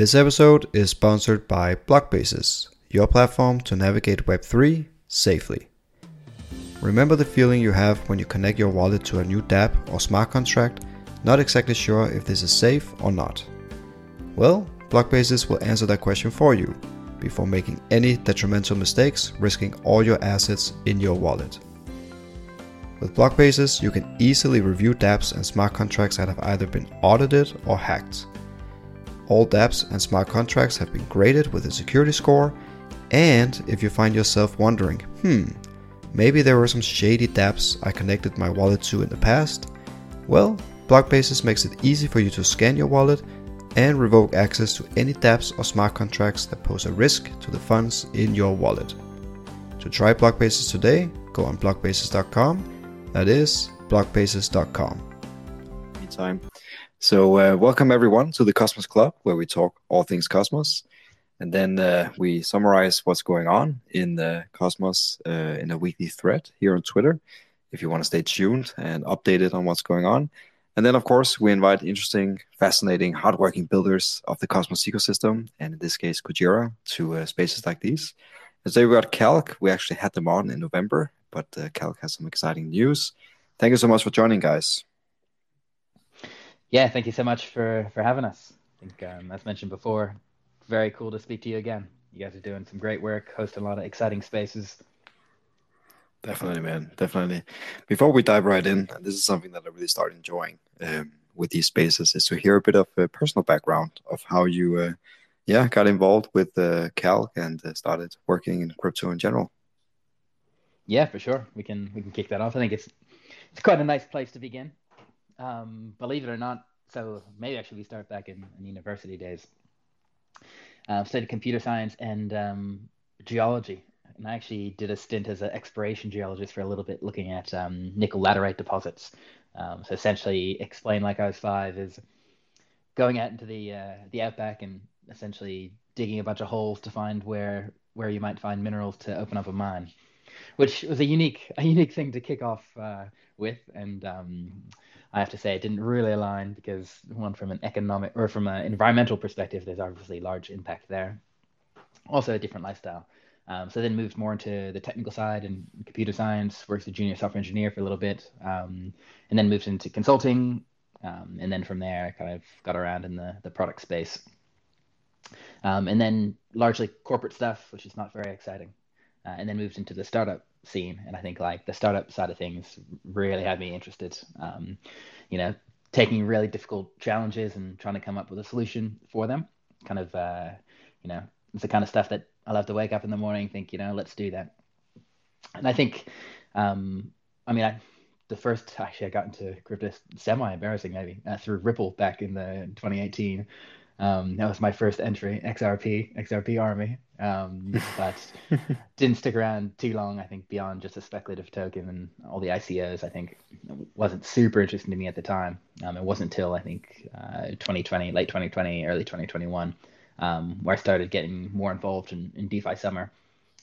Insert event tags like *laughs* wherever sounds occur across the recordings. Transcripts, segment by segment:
This episode is sponsored by Blockbases, your platform to navigate Web3 safely. Remember the feeling you have when you connect your wallet to a new dApp or smart contract, not exactly sure if this is safe or not? Well, Blockbases will answer that question for you before making any detrimental mistakes, risking all your assets in your wallet. With Blockbases, you can easily review dApps and smart contracts that have either been audited or hacked. All dApps and smart contracts have been graded with a security score, and if you find yourself wondering, hmm, maybe there were some shady dApps I connected my wallet to in the past, well, Blockbasis makes it easy for you to scan your wallet and revoke access to any dApps or smart contracts that pose a risk to the funds in your wallet. To try Blockbasis today, go on blockbasis.com. That is blockbasis.com. Anytime. So, uh, welcome everyone to the Cosmos Club, where we talk all things Cosmos, and then uh, we summarize what's going on in the Cosmos uh, in a weekly thread here on Twitter. If you want to stay tuned and updated on what's going on, and then, of course, we invite interesting, fascinating, hardworking builders of the Cosmos ecosystem, and in this case, Kujira, to uh, spaces like these. And today we got Calc. We actually had them on in November, but uh, Calc has some exciting news. Thank you so much for joining, guys. Yeah, thank you so much for for having us. I think, um, as mentioned before, very cool to speak to you again. You guys are doing some great work, hosting a lot of exciting spaces. Definitely, man. Definitely. Before we dive right in, and this is something that I really start enjoying um, with these spaces, is to hear a bit of a personal background of how you, uh, yeah, got involved with uh, Calc and uh, started working in crypto in general. Yeah, for sure. We can we can kick that off. I think it's it's quite a nice place to begin. Um, believe it or not, so maybe actually we start back in, in university days. Uh, studied computer science and um, geology and I actually did a stint as an exploration geologist for a little bit, looking at um, nickel laterite deposits. Um, so essentially, explain like I was five is going out into the uh, the outback and essentially digging a bunch of holes to find where where you might find minerals to open up a mine, which was a unique a unique thing to kick off uh, with. And um, I have to say, it didn't really align because one from an economic or from an environmental perspective, there's obviously large impact there. Also, a different lifestyle. Um, so then moved more into the technical side and computer science, worked as a junior software engineer for a little bit, um, and then moved into consulting. Um, and then from there, I kind of got around in the, the product space. Um, and then largely corporate stuff, which is not very exciting. Uh, and then moved into the startup scene. And I think like the startup side of things really had me interested. Um, you know, taking really difficult challenges and trying to come up with a solution for them. Kind of, uh, you know, it's the kind of stuff that I love to wake up in the morning, think, you know, let's do that. And I think, um, I mean, I, the first actually I got into crypto semi embarrassing maybe uh, through Ripple back in the 2018. Um, that was my first entry, XRP, XRP Army. Um, but *laughs* didn't stick around too long. I think beyond just a speculative token and all the ICOs, I think wasn't super interesting to me at the time. Um, it wasn't until I think uh, 2020, late 2020, early 2021 um, where I started getting more involved in, in DeFi Summer.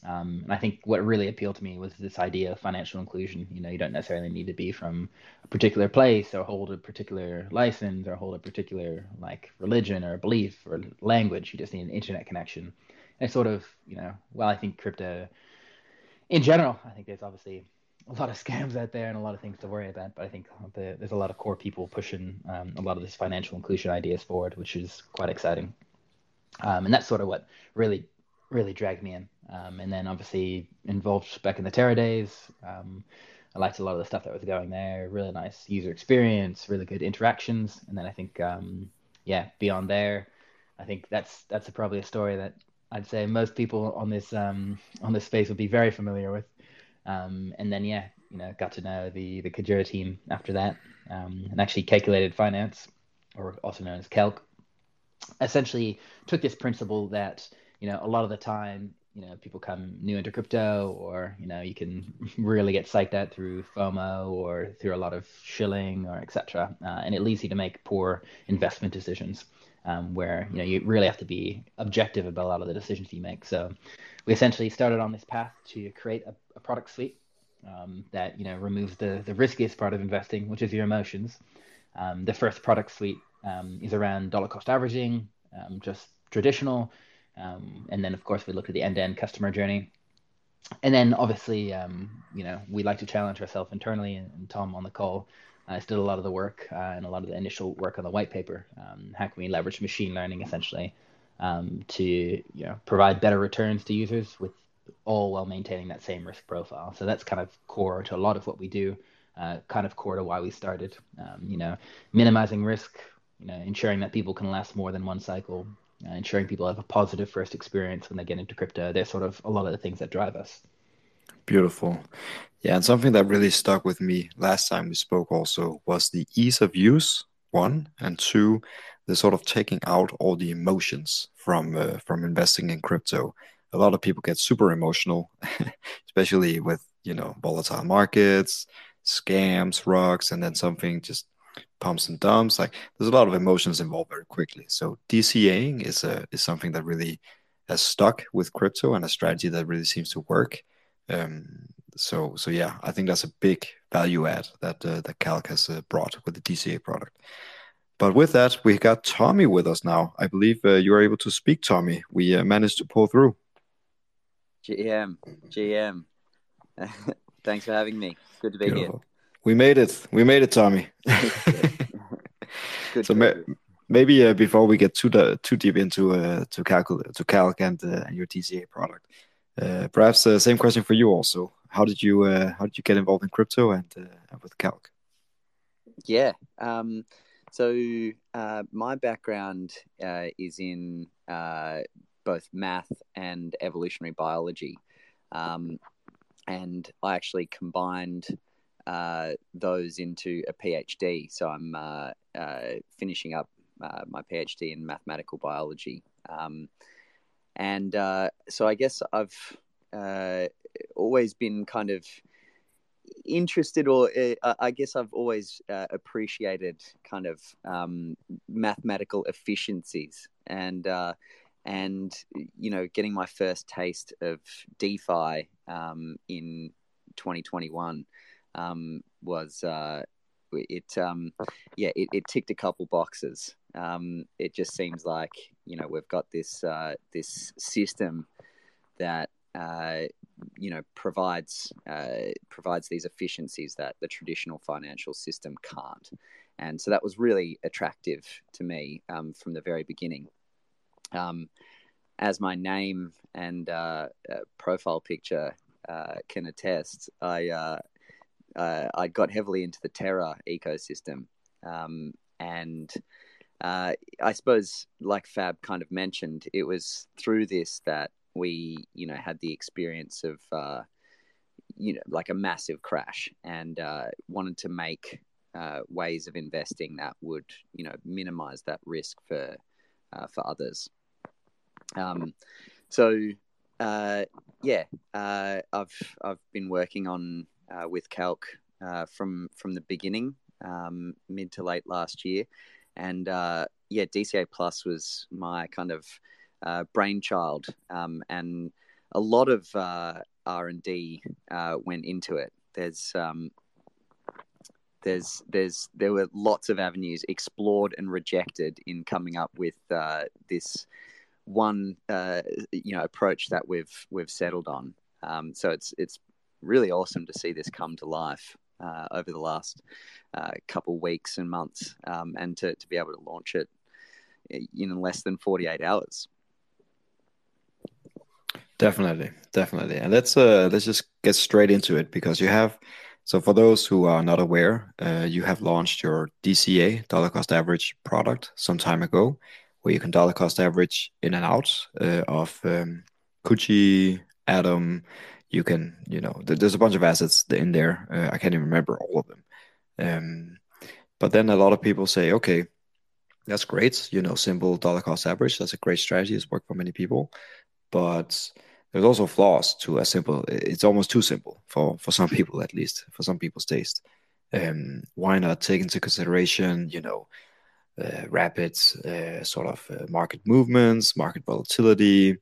Um, and I think what really appealed to me was this idea of financial inclusion. You know, you don't necessarily need to be from a particular place or hold a particular license or hold a particular like religion or belief or language. You just need an internet connection. And sort of, you know, well, I think crypto in general, I think there's obviously a lot of scams out there and a lot of things to worry about. But I think the, there's a lot of core people pushing um, a lot of this financial inclusion ideas forward, which is quite exciting. Um, and that's sort of what really, really dragged me in. Um, and then obviously involved back in the Terra days. Um, I liked a lot of the stuff that was going there. Really nice user experience, really good interactions. And then I think, um, yeah, beyond there, I think that's that's probably a story that I'd say most people on this um, on this space would be very familiar with. Um, and then yeah, you know, got to know the the Kujira team after that, and actually calculated finance, or also known as Calc, essentially took this principle that you know a lot of the time you know people come new into crypto or you know you can *laughs* really get psyched out through fomo or through a lot of shilling or etc uh, and it leads you to make poor investment decisions um, where you know you really have to be objective about a lot of the decisions you make so we essentially started on this path to create a, a product suite um, that you know removes the the riskiest part of investing which is your emotions um, the first product suite um, is around dollar cost averaging, um, just traditional. Um, and then, of course, we look at the end-to-end customer journey. And then, obviously, you know, we like to challenge ourselves internally. And, and, Tom on the call uh, did a lot of the work uh, and a lot of the initial work on the white paper. Um, how can we leverage machine learning essentially um, to you know provide better returns to users with all while maintaining that same risk profile? So that's kind of core to a lot of what we do. Uh, kind of core to why we started. Um, you know, minimizing risk, you know, ensuring that people can last more than one cycle, uh, ensuring people have a positive first experience when they get into crypto. They're sort of a lot of the things that drive us. Beautiful. Yeah, and something that really stuck with me last time we spoke also was the ease of use, one, and two, the sort of taking out all the emotions from uh, from investing in crypto. A lot of people get super emotional, *laughs* especially with you know volatile markets, scams, rocks, and then something just pumps and dumps. Like there's a lot of emotions involved very quickly. So DCAing is a is something that really has stuck with crypto and a strategy that really seems to work. Um, so so yeah, I think that's a big value add that uh, that Calc has uh, brought with the DCA product. But with that, we've got Tommy with us now. I believe uh, you are able to speak, Tommy. We uh, managed to pull through. GM, GM. *laughs* Thanks for having me. Good to be Beautiful. here. We made it. We made it, Tommy. *laughs* so ma- maybe uh, before we get too the, too deep into uh, to calculate to calc and, uh, your DCA product, uh, perhaps the uh, same question for you also. How did you uh, how did you get involved in crypto and, and with calc? Yeah. Um, so my background is in both math and evolutionary biology. Um, and I actually combined uh, those into a PhD. So I'm uh, uh, finishing up uh, my PhD in mathematical biology. Um, and uh, so I guess I've always been kind of interested or uh, i guess i've always uh, appreciated kind of um, mathematical efficiencies and uh, and you know getting my first taste of defi um, in 2021 um, was uh, it um, yeah it, it, ticked a couple boxes um, it just seems like you know we've got this uh, this system that uh, you know provides uh, provides these efficiencies that the traditional financial system can't. And so that was really attractive to me um, from the very beginning. Um, as my name and uh, uh, profile picture uh, can attest, I I got heavily into the Terra ecosystem, um, and uh, I suppose, like Fab kind of mentioned, it was through this that we, you know, had the experience of, you know, like a massive crash, and wanted to make ways of investing that would, you know, minimize that risk for for others. Um, so uh, yeah, uh, I've I've been working on uh, with Calc uh, from from the beginning, um, mid to late last year, and uh, yeah, DCA Plus was my kind of uh, brainchild, um, and a lot of R and D went into it. There's um, there's there's there were lots of avenues explored and rejected in coming up with this one uh, you know approach that we've we've settled on. Um, so it's it's really awesome to see this come to life uh, over the last uh, couple weeks and months, um, and to, to be able to launch it in less than forty eight hours. Definitely, definitely, and let's uh, let's just get straight into it because you have. So for those who are not aware, uh, you have launched your DCA dollar cost average product some time ago, where you can dollar cost average in and out uh, of um, Atom. You can, you know, th- there's a bunch of assets in there. Uh, I can't even remember all of them. Um, but then a lot of people say, okay, that's great. You know, simple dollar cost average. That's a great strategy. It's worked for many people, but there's also flaws to a simple. It's almost too simple for for some people, at least for some people's taste. Um, why not take into consideration, you know, uh, rapid uh, sort of uh, market movements, market volatility,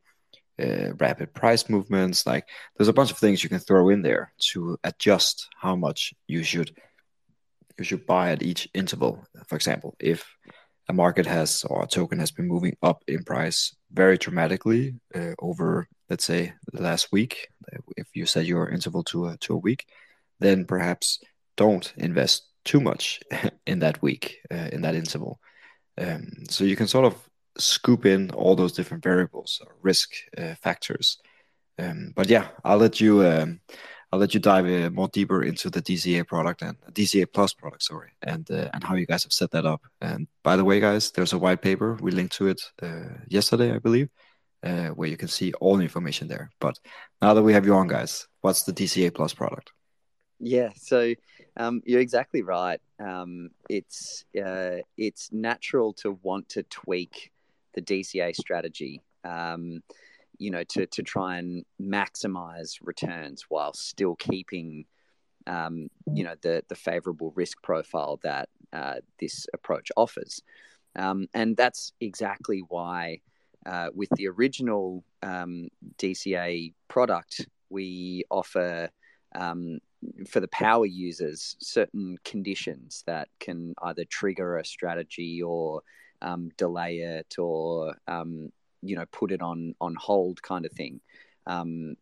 rapid price movements. Like there's a bunch of things you can throw in there to adjust how much you should you should buy at each interval. For example, if a market has or a token has been moving up in price very dramatically uh, over, let's say, the last week, if you set your interval to a, to a week, then perhaps don't invest too much *laughs* in that week, uh, in that interval. Um, so you can sort of scoop in all those different variables, or risk uh, factors. Um, but yeah, I'll let you um, I'll let you dive uh, more deeper into the DCA product and DCA Plus product, sorry, and uh, and how you guys have set that up. And by the way, guys, there's a white paper we linked to it uh, yesterday, I believe, uh, where you can see all the information there. But now that we have you on, guys, what's the DCA Plus product? Yeah, so um, you're exactly right. Um, it's uh, it's natural to want to tweak the DCA strategy. Um, you know, to, to try and maximize returns while still keeping, um, you know, the, the favorable risk profile that uh, this approach offers. Um, and that's exactly why, uh, with the original um, DCA product, we offer um, for the power users certain conditions that can either trigger a strategy or um, delay it or um, you know put it on on hold kind of thing. Um,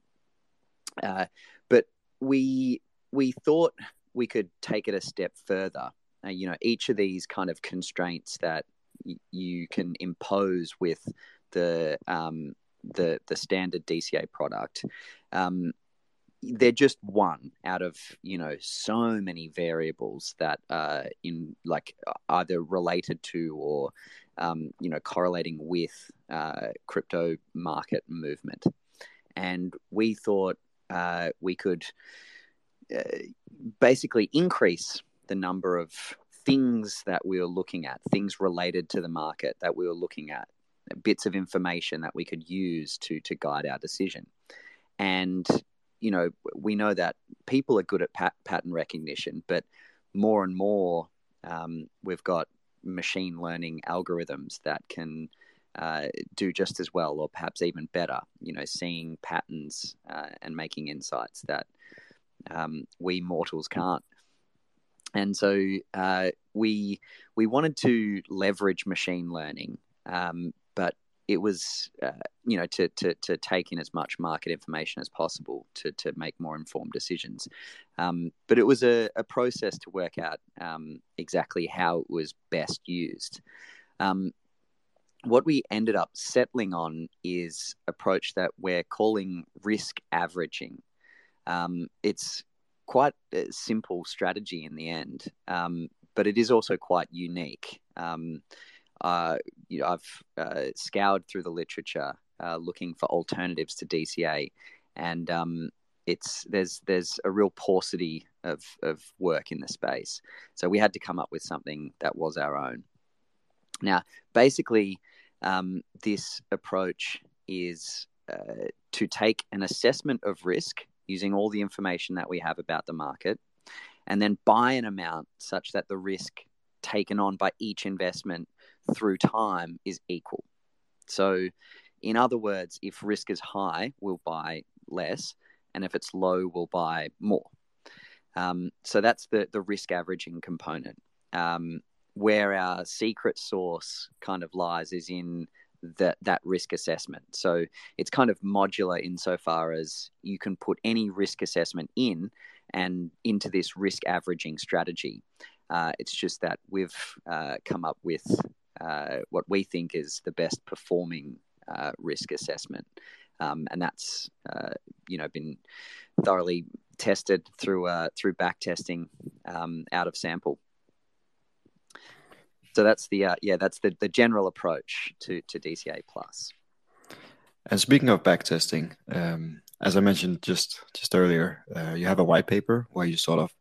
uh, but we we thought we could take it a step further. Uh, you know each of these kind of constraints that y- you can impose with the um, the the standard DCA product um, they're just one out of you know so many variables that are in like either related to or um, you know, correlating with uh, crypto market movement. And we thought uh, we could uh, basically increase the number of things that we were looking at, things related to the market that we were looking at, bits of information that we could use to to guide our decision. And you know, we know that people are good at pat- pattern recognition, but more and more um, we've got machine learning algorithms that can uh, do just as well or perhaps even better, you know, seeing patterns uh, and making insights that um, we mortals can't. And so uh, we we wanted to leverage machine learning, um, but it was uh, you know to, to to take in as much market information as possible to to make more informed decisions. Um, but it was a, a, process to work out um, exactly how it was best used. Um, what we ended up settling on is approach that we're calling risk averaging. Um, it's quite a simple strategy in the end um, but it is also quite unique. Um, uh, you know, I've uh, scoured through the literature uh, looking for alternatives to DCA, and um, it's there's there's a real paucity of of work in the space. So we had to come up with something that was our own. Now, basically, um, this approach is uh, to take an assessment of risk using all the information that we have about the market, and then buy an amount such that the risk taken on by each investment through time is equal. So, in other words, if risk is high, we'll buy less, and if it's low, we'll buy more. Um, so that's the the risk averaging component. Um, where our secret source kind of lies is in that that risk assessment. So it's kind of modular insofar as you can put any risk assessment in and into this risk averaging strategy. Uh, it's just that we've uh, come up with uh, what we think is the best performing uh, risk assessment. Um, and that's uh, you know been thoroughly tested through uh, through back testing um, out of sample. So that's the yeah that's the, the general approach to to DCA plus. And speaking of back testing, um, as I mentioned just just earlier, you have a white paper where you sort of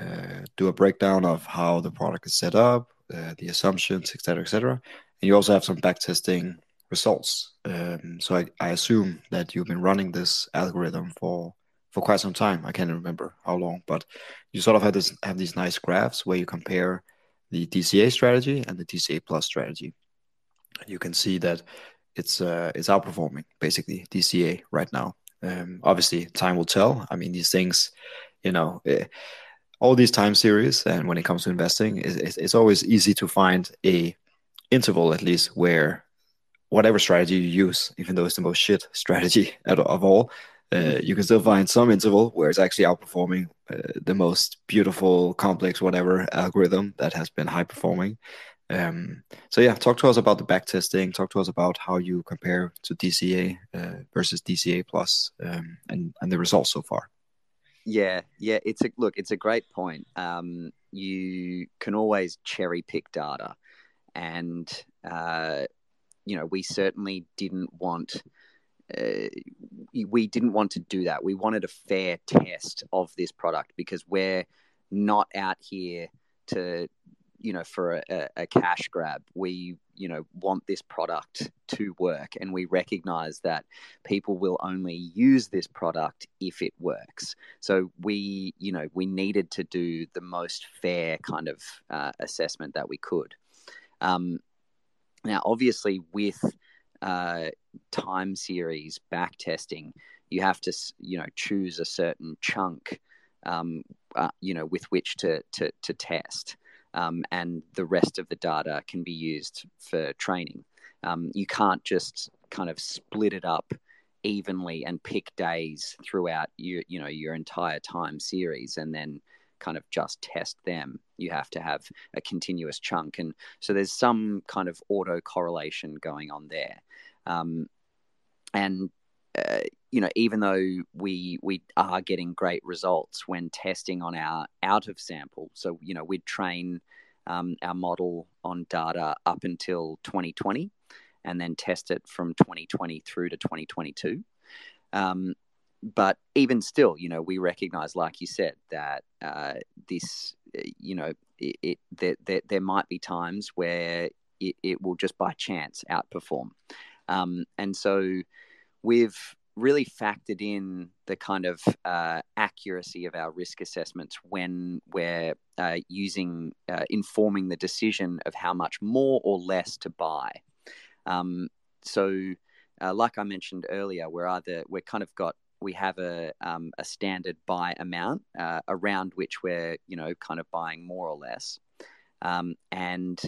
uh, do a breakdown of how the product is set up, uh, the assumptions, etc., etc. And you also have some backtesting results. Um, so I, I assume that you've been running this algorithm for for quite some time. I can't remember how long, but you sort of have this have these nice graphs where you compare the DCA strategy and the DCA plus strategy. You can see that it's uh, it's outperforming basically DCA right now. Um, obviously, time will tell. I mean, these things, you know, eh, all these time series and when it comes to investing it's, it's always easy to find a interval at least where whatever strategy you use, even though it's the most shit strategy *laughs* of all, uh, you can still find some interval where it's actually outperforming uh, the most beautiful, complex, whatever algorithm that has been high performing. Um, so yeah, talk to us about the back testing. Talk to us about how you compare to DCA uh, versus DCA plus, um, and and the results so far. Yeah, yeah, it's a look. It's a great point. Um, you can always cherry pick data, and uh, you know we certainly didn't want uh, we didn't want to do that. We wanted a fair test of this product because we're not out here to, you know, for a, a, cash grab. We, you know, want this product to work, and we recognize that people will only use this product if it works. So we, you know, we needed to do the most fair kind of uh, assessment that we could. Um, now, obviously, with uh, time series back testing, you have to you know choose a certain chunk, um, uh, you know, with which to to, to test, um, and the rest of the data can be used for training. Um, you can't just kind of split it up evenly and pick days throughout your you know your entire time series and then kind of just test them. You have to have a continuous chunk. And so there's some kind of auto correlation going on there. Um, and uh, you know, even though we we are getting great results when testing on our out of sample, so you know we'd train um, our model on data up until 2020, and then test it from 2020 through to 2022. Um, but even still, you know, we recognize, like you said, that uh, this, you know, it, it there, there, there, might be times where it, it will just by chance outperform. Um, and so we've really factored in the kind of uh, accuracy of our risk assessments when we're uh, using, uh, informing the decision of how much more or less to buy. Um, so, uh, like I mentioned earlier, we're either we're kind of got we have a um, a standard buy amount uh, around which we're you know kind of buying more or less, um, and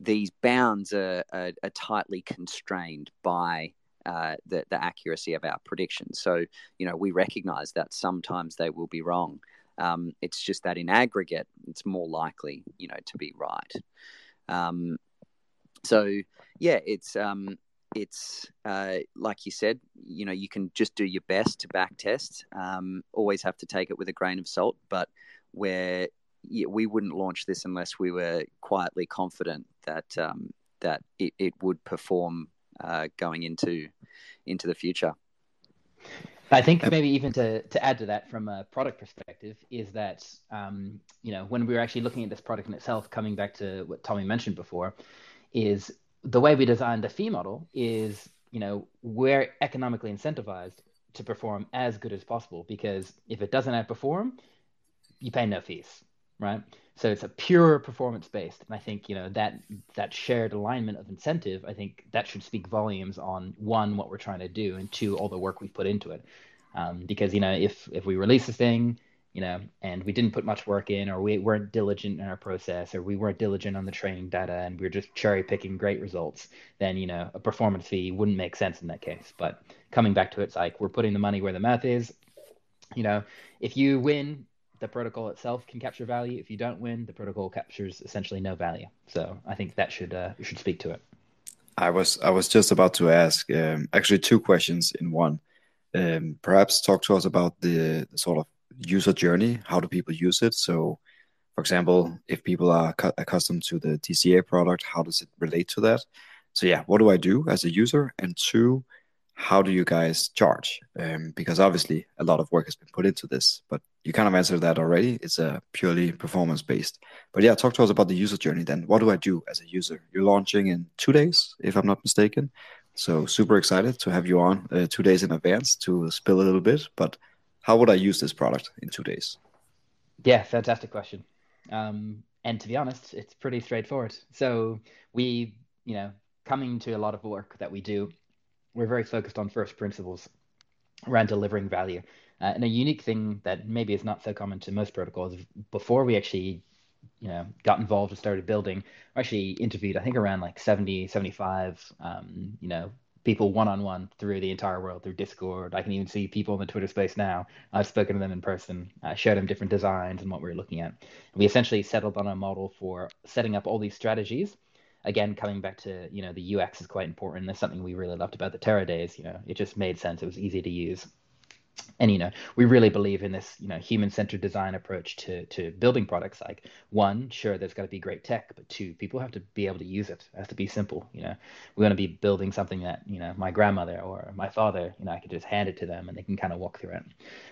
these bounds are, are, are tightly constrained by uh, the the accuracy of our predictions. So you know we recognise that sometimes they will be wrong. Um, it's just that in aggregate, it's more likely you know to be right. Um, so yeah, it's um, it's uh, like you said, you know, you can just do your best to back test. Um, always have to take it with a grain of salt, but where we wouldn't launch this unless we were quietly confident that um, that it, it would perform uh, going into into the future. I think maybe even to, to add to that from a product perspective is that um, you know when we were actually looking at this product in itself, coming back to what Tommy mentioned before, is the way we designed the fee model is, you know, we're economically incentivized to perform as good as possible because if it doesn't outperform, you pay no fees, right? So it's a pure performance based, and I think you know that that shared alignment of incentive. I think that should speak volumes on one what we're trying to do, and two all the work we've put into it. Um, because you know if if we release a thing you know, and we didn't put much work in, or we weren't diligent in our process, or we weren't diligent on the training data, and we are just cherry picking great results, then you know a performance fee wouldn't make sense in that case. But coming back to it, it's like we're putting the money where the mouth is. You know, if you win, the protocol itself can capture value. If you don't win, the protocol captures essentially no value. So I think that should uh, should speak to it. I was I was just about to ask um, actually two questions in one. Um, perhaps talk to us about the, the sort of user journey. How do people use it? So, for example, if people are accustomed to the DCA product, how does it relate to that? So, yeah, what do I do as a user? And two, how do you guys charge? Um, because obviously a lot of work has been put into this, but you kind of answered that already. It's a purely performance based. But yeah, talk to us about the user journey then. What do I do as a user? You're launching in two days, if I'm not mistaken. So super excited to have you on uh, two days in advance to spill a little bit. But how would I use this product in two days? Yeah, fantastic question. Um, and to be honest, it's pretty straightforward. So we, you know, coming to a lot of work that we do, we're very focused on first principles around delivering value. Uh, and a unique thing that maybe is not so common to most protocols, before we actually you know got involved and started building I actually interviewed i think around like 70 75 um, you know people one-on-one through the entire world through discord. I can even see people in the twitter space now. I've spoken to them in person. I showed them different designs and what we were looking at. We essentially settled on a model for setting up all these strategies again coming back to you know the ux is quite important. That's something we really loved about the terra days you know it just made sense. It was easy to use. And you know we really believe in this you know human-centered design approach to to building products. Like one sure there's got to be great tech but two people have to be able to use it. It has to be simple you know. We want to be building something that you know my grandmother or my father you know i could just hand it to them and they can kind of walk through it.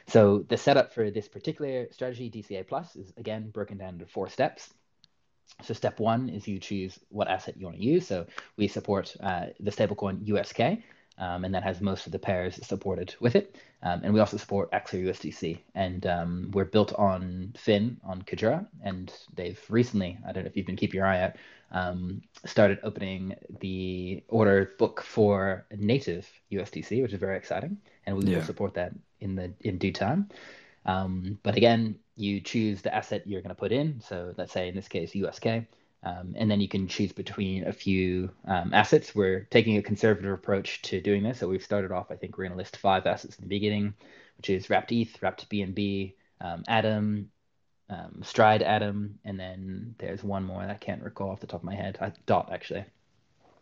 So the setup for this particular strategy dca plus is again broken down into four steps so step one is you choose what asset you want to use. So we support uh, the stablecoin USK, um, and that has most of the pairs supported with it. Um, and we also support axlUSDC, and um, we're built on Fin on Kujira, and they've recently, I don't know if you've been keeping your eye out, um, started opening the order book for native USDC, which is very exciting, and we yeah. will support that in the in due time. Um, but again, you choose the asset you're going to put in. So let's say in this case USK, um, and then you can choose between a few um, assets. We're taking a conservative approach to doing this. So we've started off, I think we're going to list five assets in the beginning, which is Wrapped ETH, Wrapped BNB, um, Atom, um, Stride Atom, and then there's one more I can't recall off the top of my head. I, Dot, actually.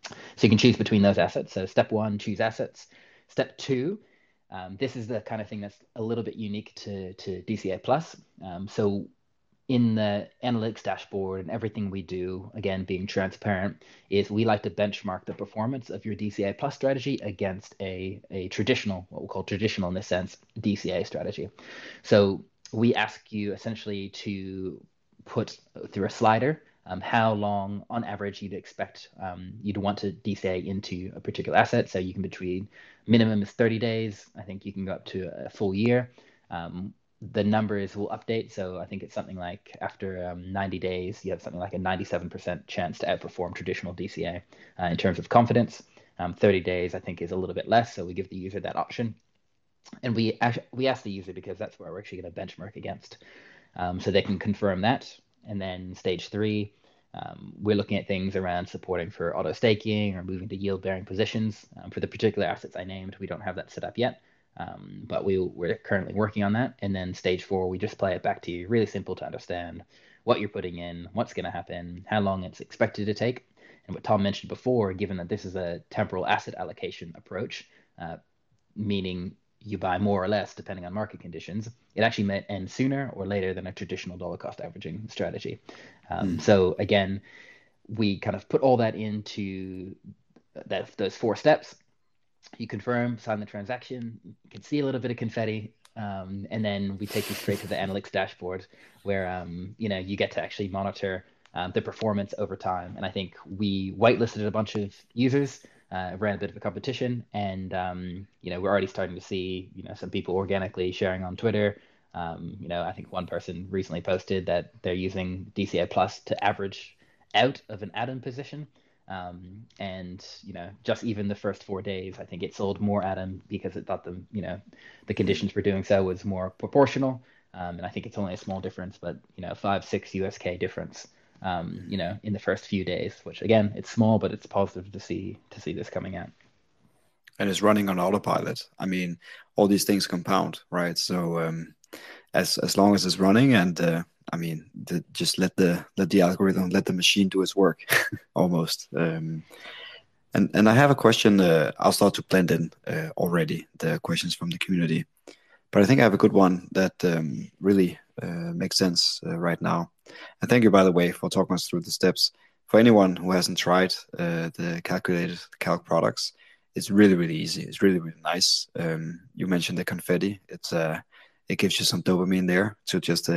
So you can choose between those assets. So step one, choose assets. Step two, um, this is the kind of thing that's a little bit unique to, to DCA Plus. Um, so in the analytics dashboard and everything we do, again, being transparent, is we like to benchmark the performance of your DCA plus strategy against a, a traditional, what we call traditional in this sense, DCA strategy. So we ask you essentially to put through a slider um, how long on average you'd expect um, you'd want to DCA into a particular asset. So you can between minimum is 30 days. I think you can go up to a full year. Um, the numbers will update. So I think it's something like after um, 90 days, you have something like a 97% chance to outperform traditional DCA uh, in terms of confidence. Um, 30 days, I think, is a little bit less. So we give the user that option. And we we ask the user because that's where we're actually going to benchmark against. Um, so they can confirm that. And then stage three, um, we're looking at things around supporting for auto staking or moving to yield bearing positions. Um, for the particular assets I named, we don't have that set up yet. Um, but we, we're currently working on that. And then stage four, we just play it back to you. Really simple to understand what you're putting in, what's going to happen, how long it's expected to take. And what Tom mentioned before, given that this is a temporal asset allocation approach, uh, meaning you buy more or less depending on market conditions, it actually may end sooner or later than a traditional dollar cost averaging strategy. Um, mm. So again, we kind of put all that into that those four steps you confirm, sign the transaction. You can see a little bit of confetti, um, and then we take you straight to the analytics dashboard, where um, you know you get to actually monitor um, the performance over time. And I think we whitelisted a bunch of users, uh, ran a bit of a competition, and um, you know we're already starting to see you know some people organically sharing on Twitter. Um, you know, I think one person recently posted that they're using DCA Plus to average out of an atom position. Um, and you know, just even the first four days, I think it sold more Atom because it thought the you know the conditions for doing so was more proportional. Um, and I think it's only a small difference, but you know, five six USK difference. Um, you know, in the first few days, which again, it's small, but it's positive to see to see this coming out. And it's running on autopilot. I mean, all these things compound, right? So um, as as long as it's running and uh, I mean, the, just let the let the algorithm, let the machine do its work, *laughs* almost. Um, and and I have a question. Uh, I'll start to blend in uh, already the questions from the community, but I think I have a good one that um, really makes sense uh, right now. And thank you, by the way, for talking us through the steps. For anyone who hasn't tried uh, the calculated calc products, it's really really easy. It's really really nice. Um, you mentioned the confetti. It's uh, it gives you some dopamine there to just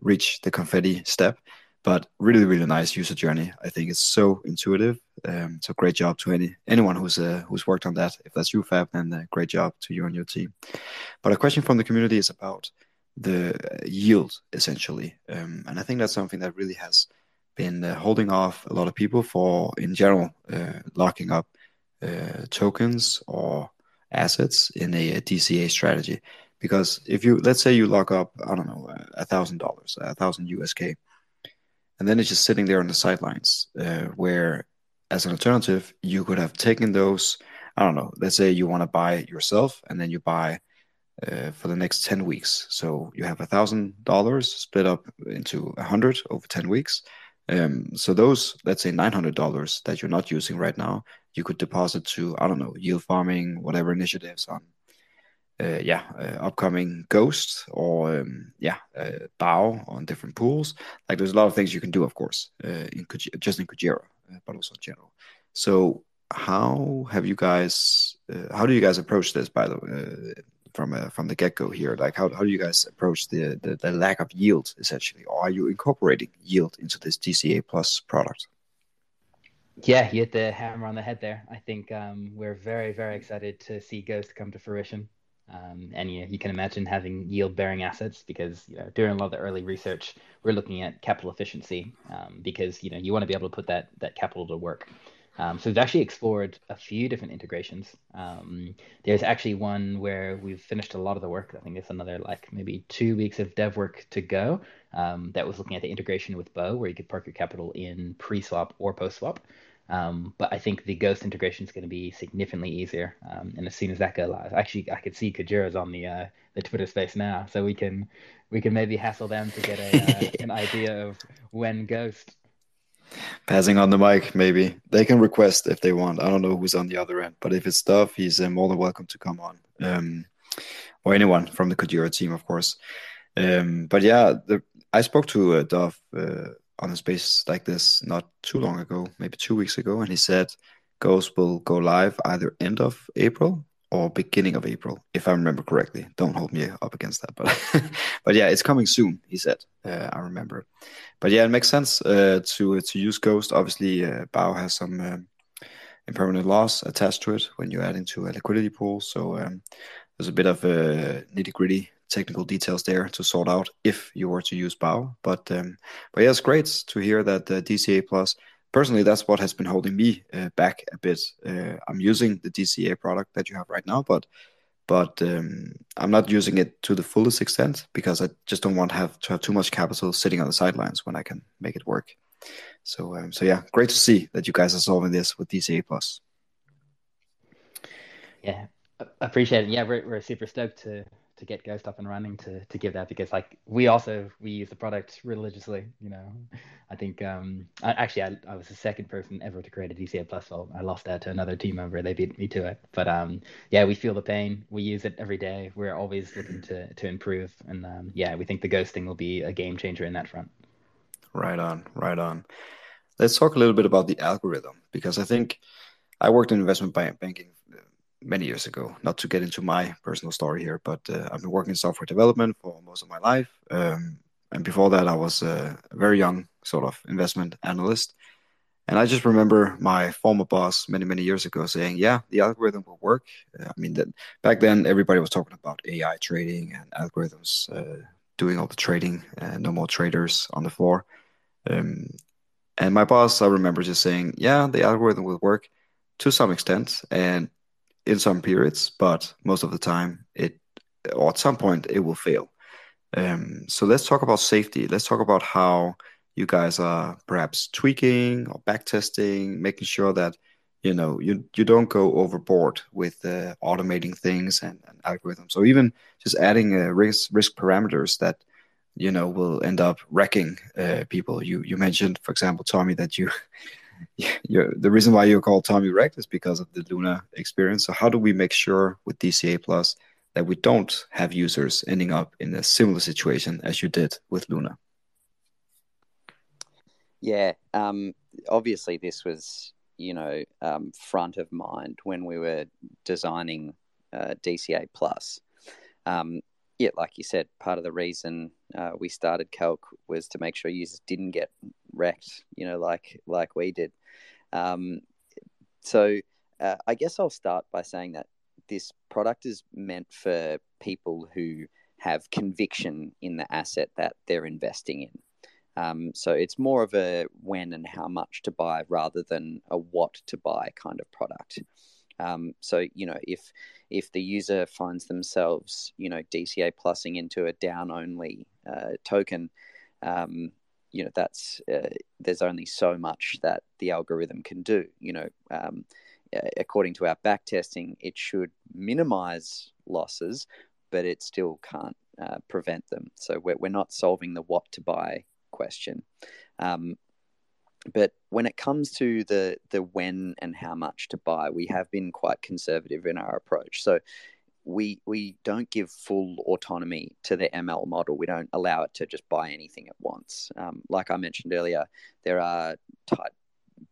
reach the confetti step. But really, really nice user journey. I think it's so intuitive. Um, so great job to any anyone who's uh, who's worked on that. If that's you, Fab, then uh, great job to you and your team. But a question from the community is about the yield essentially, um, and I think that's something that really has been uh, holding off a lot of people for, in general, uh, locking up uh, tokens or assets in a, a DCA strategy because if you let's say you lock up i don't know a thousand dollars a thousand usk and then it's just sitting there on the sidelines. Uh, where, as an alternative, you could have taken those. I don't know. Let's say you want to buy it yourself, and then you buy uh, for the next 10 weeks. So you have a thousand dollars split up into a hundred over 10 weeks. Um, so those, let's say $900 that you're not using right now, you could deposit to, I don't know, yield farming, whatever initiatives on, uh, yeah, uh, upcoming Ghost or, um, yeah, uh, Bow on different pools. Like there's a lot of things you can do, of course, uh, in just in Kujira, uh, but also in general. So how have you guys, how do you guys approach this, by the way? From uh, from the get go here? Like how how do you guys approach the, the, the lack of yield essentially, or are you incorporating yield into this DCA plus product? Yeah, you hit the hammer on the head there. I think um, we're very very excited to see Ghost come to fruition. Um, and you, you can imagine having yield bearing assets because you know, during a lot of the early research, we're looking at capital efficiency um, because you know you want to be able to put that that capital to work. Um, so we've actually explored a few different integrations. Um, there's actually one where we've finished a lot of the work. I think it's another like maybe two weeks of dev work to go. Um, that was looking at the integration with Bow, where you could park your capital in pre-swap or post-swap. Um, but I think the Ghost integration is going to be significantly easier. Um, and as soon as that goes live, actually, I could see Kujira's on the uh, the Twitter space now, so we can we can maybe hassle them to get a, uh, *laughs* an idea of when Ghost Passing on the mic, maybe they can request if they want. I don't know who's on the other end, but if it's Dove, he's uh, more than welcome to come on, um, or anyone from the Kujira team, of course. Um, but yeah, the, I spoke to uh, uh, on a space like this not too long ago, maybe two weeks ago, and he said Ghost will go live either end of April or beginning of April, if I remember correctly. Don't hold me up against that, but *laughs* but yeah, it's coming soon. He said. Uh, I remember. But yeah, it makes sense uh, to to use Ghost. Obviously, uh, Bow has some um, impermanent loss attached to it when you add into a liquidity pool. So um, there's a bit of uh, nitty gritty technical details there to sort out if you were to use Bow. But um, but yeah, it's great to hear that the DCA Plus personally, that's what has been holding me uh, back a bit. Uh, I'm using the DCA product that you have right now, but but um, I'm not using it to the fullest extent because I just don't want to have to have too much capital sitting on the sidelines when I can make it work. So um, so yeah, great to see that you guys are solving this with DCA Plus. Yeah, appreciate it. Yeah, we're we're super stoked to to get Ghost up and running to to give that because like we also we use the product religiously. You know, I think um I, actually I, I was the second person ever to create a DCA plus. So I lost that to another team member. They beat me to it. But um yeah, we feel the pain. We use it every day. We're always looking to to improve. And um, yeah, we think the Ghost thing will be a game changer in that front. Right on, right on. Let's talk a little bit about the algorithm because I think I worked in investment banking many years ago. Not to get into my personal story here, but uh, I've been working in software development for most of my life. Um, and before that, I was a very young sort of investment analyst. And I just remember my former boss many, many years ago saying, "Yeah, the algorithm will work." Uh, I mean, that back then everybody was talking about AI trading and algorithms uh, doing all the trading, and no more traders on the floor. Um, and my boss, I remember just saying, "Yeah, the algorithm will work to some extent, and in some periods, but most of the time it or at some point it will fail. Um, so let's talk about safety. Let's talk about how you guys are perhaps tweaking or backtesting, making sure that you know you you don't go overboard with uh, automating things and, and, algorithms, or even just adding uh, risk risk parameters that you know will end up wrecking uh, people. You you mentioned, for example, Tommy, that you *laughs* the reason why you're called Tommy Wrecked is because of the Luna experience. So how do we make sure with DCA Plus that we don't have users ending up in a similar situation as you did with Luna? Yeah, um, obviously this was you know um, front of mind when we were designing uh, DCA Plus. Um, yeah, like you said, part of the reason uh, we started Calc was to make sure users didn't get wrecked, you know, like like we did. Um, so uh, I guess I'll start by saying that this product is meant for people who have conviction in the asset that they're investing in. Um, so it's more of a when and how much to buy rather than a what to buy kind of product. Um, so you know if if the user finds themselves you know DCA plusing into a down only uh, token, um, you know that's uh, there's only so much that the algorithm can do. You know, um, according to our back testing, it should minimize losses, but it still can't uh, prevent them. So we're we're not solving the what to buy question. Um, but when it comes to the the when and how much to buy, we have been quite conservative in our approach. So we we don't give full autonomy to the ML model. We don't allow it to just buy anything at once. Um, like I mentioned earlier, there are tight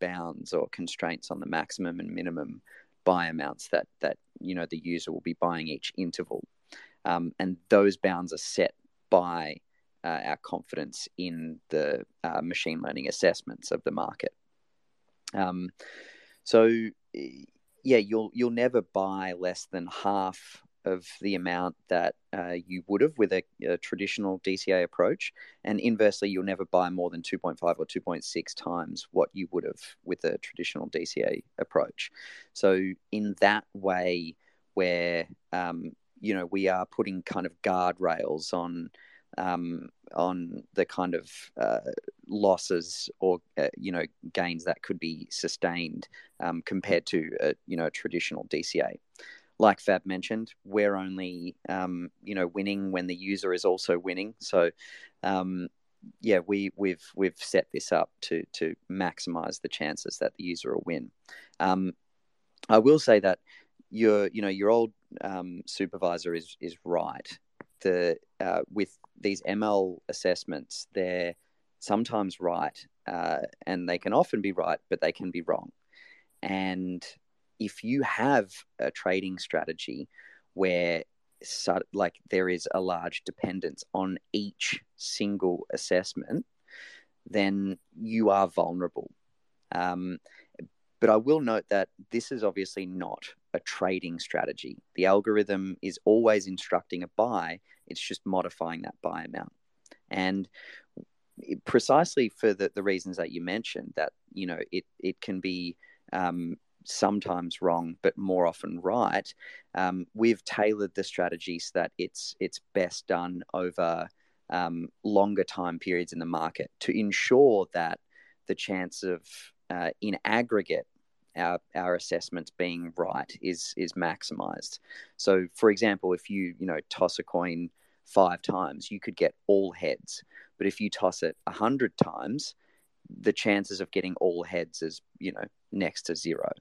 bounds or constraints on the maximum and minimum buy amounts that that you know the user will be buying each interval, um, and those bounds are set by uh, our confidence in the uh, machine learning assessments of the market. Um, so yeah, you'll you'll never buy less than half of the amount that uh, you would have with a, a, traditional DCA approach, and inversely, you'll never buy more than 2.5 or 2.6 times what you would have with a traditional DCA approach. So, in that way, where um, you know we are putting kind of guardrails on um, on the kind of uh, losses or uh, you know gains that could be sustained um, compared to a, you know a traditional DCA like Fab mentioned, we're only um, you know winning when the user is also winning. So um, yeah, we we've we've set this up to to maximize the chances that the user will win. Um, I will say that your you know your old um, supervisor is is right. The uh, with these ML assessments, they're sometimes right, uh, and they can often be right, but they can be wrong. And if you have a trading strategy where like there is a large dependence on each single assessment, then you are vulnerable. Um, but I will note that this is obviously not a trading strategy. The algorithm is always instructing a buy, it's just modifying that buy amount. And precisely for the, the reasons that you mentioned, that you know it it can be um, sometimes wrong, but more often right. Um, we've tailored the strategy so that it's it's best done over um, longer time periods in the market to ensure that the chance of uh, in aggregate our, our assessments being right is is maximized. So, for example, if you you know toss a coin five times, you could get all heads. But if you toss it a hundred times, the chances of getting all heads is you know next to zero.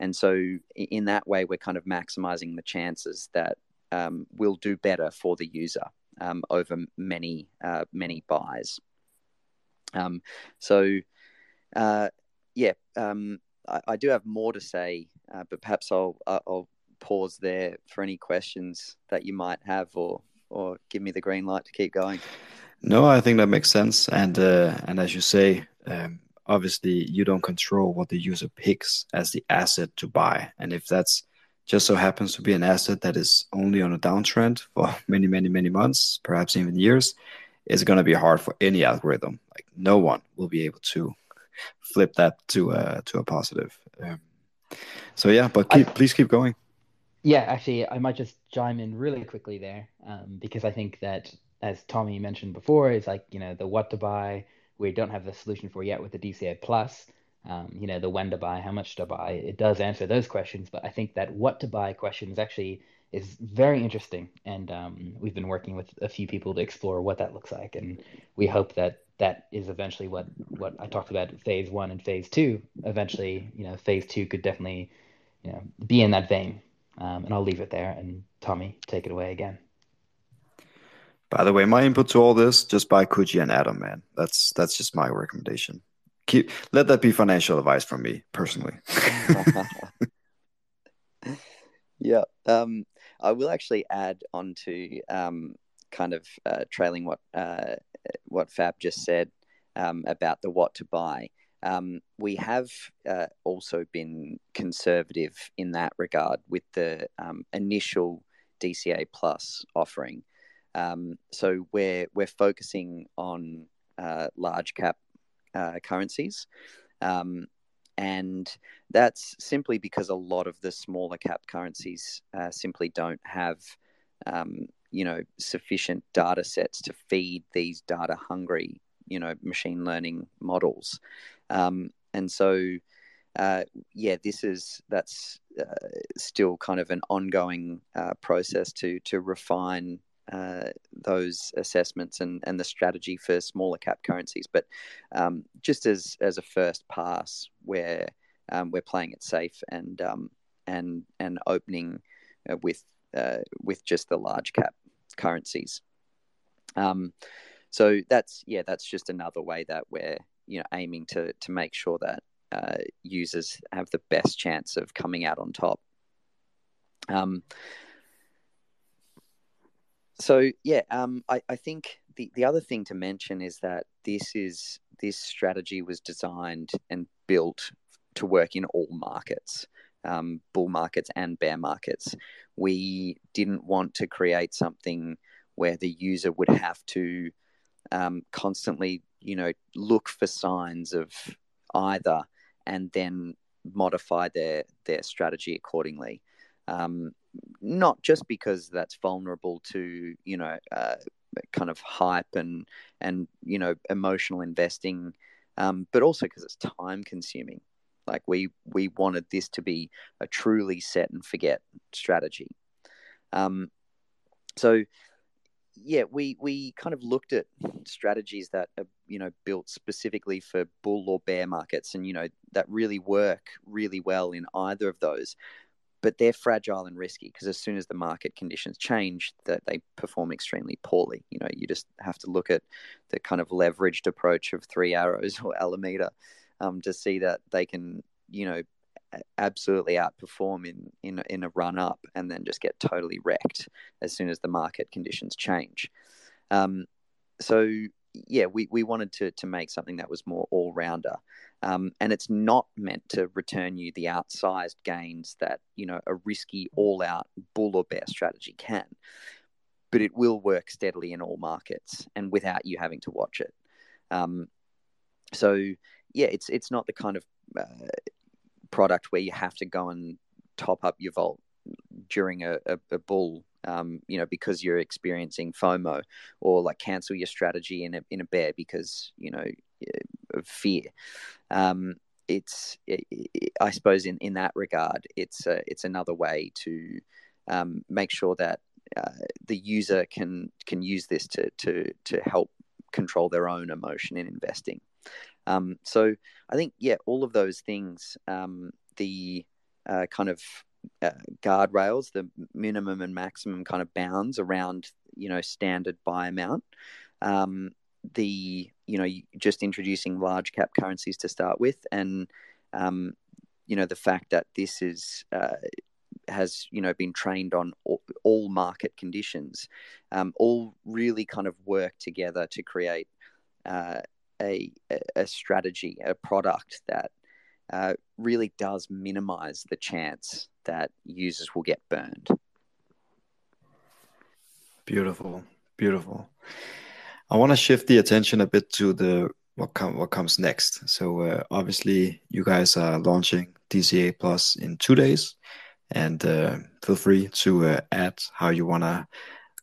And so, in that way, we're kind of maximizing the chances that um, we'll do better for the user um, over many uh, many buys. Um, so, uh, yeah, um, I, I, do have more to say, uh, but perhaps I'll I'll pause there for any questions that you might have, or or give me the green light to keep going. No, I think that makes sense, and uh, and as you say, um, obviously you don't control what the user picks as the asset to buy. And if that's just so happens to be an asset that is only on a downtrend for *laughs* many, many, many months, perhaps even years, it's going to be hard for any algorithm. Like no one will be able to flip that to a to a positive. Um, so yeah, but keep, I, please keep going. Yeah, actually, I might just chime in really quickly there um, because I think that as Tommy mentioned before, is like you know the what to buy we don't have the solution for yet with the DCA Plus. Um, you know, the when to buy, how much to buy. It does answer those questions, but I think that what to buy question is actually is very interesting, and um, we've been working with a few people to explore what that looks like, and we hope that that is eventually what what I talked about phase one and phase two. Eventually, you know, phase two could definitely, you know, be in that vein. Um, and I'll leave it there, and Tommy, take it away again. By the way, my input to all this, just buy Kuji and Atom, man. That's that's just my recommendation. Keep let that be financial advice from me personally. *laughs* yeah. Um, I will actually add on to um, kind of uh, trailing what uh, what Fab just said um, about the what to buy. Um, we have uh, also been conservative in that regard with the um, initial DCA Plus offering. Um, so we're we're focusing on uh, large cap uh, currencies, um, and that's simply because a lot of the smaller cap currencies uh, simply don't have um, you know sufficient data sets to feed these data hungry you know machine learning models, um, and so uh, yeah, this is that's uh, still kind of an ongoing uh, process to to refine uh, those assessments and, and the strategy for smaller cap currencies. But um, just as as a first pass, where um, we're playing it safe and um, and and opening uh, with uh, with just the large cap currencies. Um, so that's yeah, that's just another way that we're you know aiming to to make sure that uh, users have the best chance of coming out on top. Um, so yeah, um, I, I think the, the other thing to mention is that this is this strategy was designed and built to work in all markets, um, bull markets and bear markets. We didn't want to create something where the user would have to um, constantly, you know, look for signs of either and then modify their their strategy accordingly. Um, not just because that's vulnerable to you know uh, kind of hype and and you know emotional investing, um, but also because it's time consuming. Like we we wanted this to be a truly set and forget strategy. Um, so yeah, we we kind of looked at strategies that are you know built specifically for bull or bear markets, and you know that really work really well in either of those but they're fragile and risky because as soon as the market conditions change that they perform extremely poorly. You know you just have to look at the kind of leveraged approach of three arrows *laughs* or alameda um, to see that they can you know absolutely outperform in in in a run up and then just get totally wrecked as soon as the market conditions change. Um, so yeah, we, we wanted to to make something that was more all rounder, um, and it's not meant to return you the outsized gains that you know a risky all out bull or bear strategy can, but it will work steadily in all markets and without you having to watch it. Um, so yeah, it's it's not the kind of uh, product where you have to go and top up your vault during a, a, a bull um, you know, because you're experiencing FOMO, or like cancel your strategy in a in a bear because you know fear. Um, it's, it, it, I suppose, in, in that regard, it's a, it's another way to um, make sure that uh, the user can can use this to to to help control their own emotion in investing. Um, so I think yeah, all of those things, um, the uh, kind of uh, guardrails, the minimum and maximum kind of bounds around you know standard buy amount. Um, the you know just introducing large cap currencies to start with, and um, you know the fact that this is uh, has you know been trained on all, all market conditions, um, all really kind of work together to create uh, a a strategy, a product that uh, really does minimize the chance that users will get burned. Beautiful, beautiful. I want to shift the attention a bit to the what what comes next. So uh, obviously, you guys are launching DCA Plus in two days, and uh, feel free to uh, add how you want to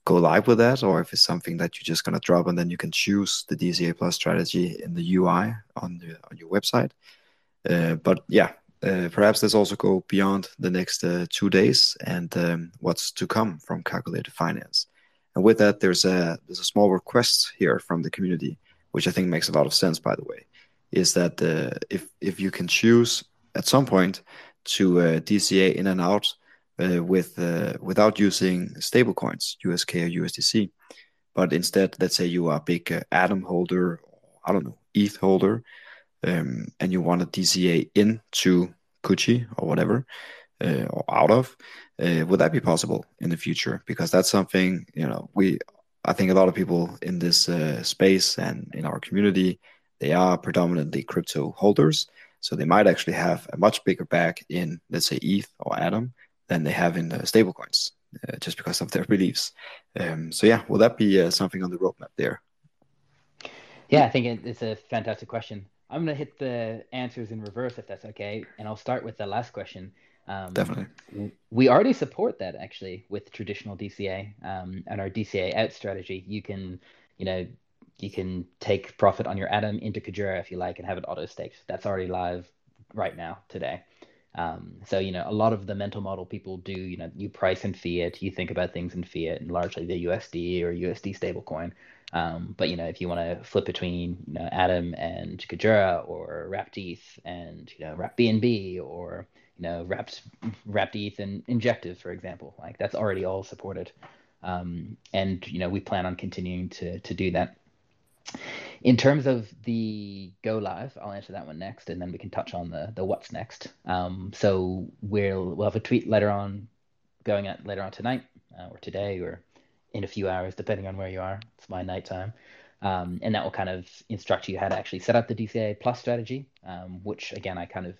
go live with that, or if it's something that you're just gonna drop and then you can choose the DCA Plus strategy in the UI on the on your website. Uh, but yeah, uh, perhaps let's also go beyond the next uh, two days and um, what's to come from calculated finance. And with that, there's a there's a small request here from the community, which I think makes a lot of sense. By the way, is that uh, if if you can choose at some point to uh, DCA in and out uh, with without using stablecoins, USK or USDC, but instead, let's say you are a big Atom holder, I don't know, ETH holder, um, and you want to DCA into Kuji or whatever, uh, or out of, uh, would that be possible in the future? Because that's something you know we, I think a lot of people in this uh, space and in our community, they are predominantly crypto holders, so they might actually have a much bigger bag in let's say ETH or Atom than they have in the stablecoins, uh, just because of their *laughs* beliefs. Um, so yeah, will that be uh, something on the roadmap there? Yeah, I think it's a fantastic question. I'm going to hit the answers in reverse if that's okay. And I'll start with the last question. Um, Definitely. We already support that actually with traditional DCA um, and our DCA out strategy. You can, you know, you can take profit on your Atom into Kujira if you like and have it auto staked. That's already live right now today. Um, so you know a lot of the mental model people do. You know you price in fiat, you think about things in fiat, and largely the USD or USD stablecoin. Um, but you know if you want to flip between you know Atom and Kujira or Wrapped ETH and you know Wrapped BNB or you know Wrapped Wrapped ETH and Injective, for example, like that's already all supported. Um, and you know we plan on continuing to to do that. In terms of the go live, I'll answer that one next, and then we can touch on the the what's next. Um, so we'll we'll have a tweet later on, going at later on tonight uh, or today or in a few hours, depending on where you are. It's my nighttime. Um, and that will kind of instruct you how to actually set up the DCA plus strategy, um, which again I kind of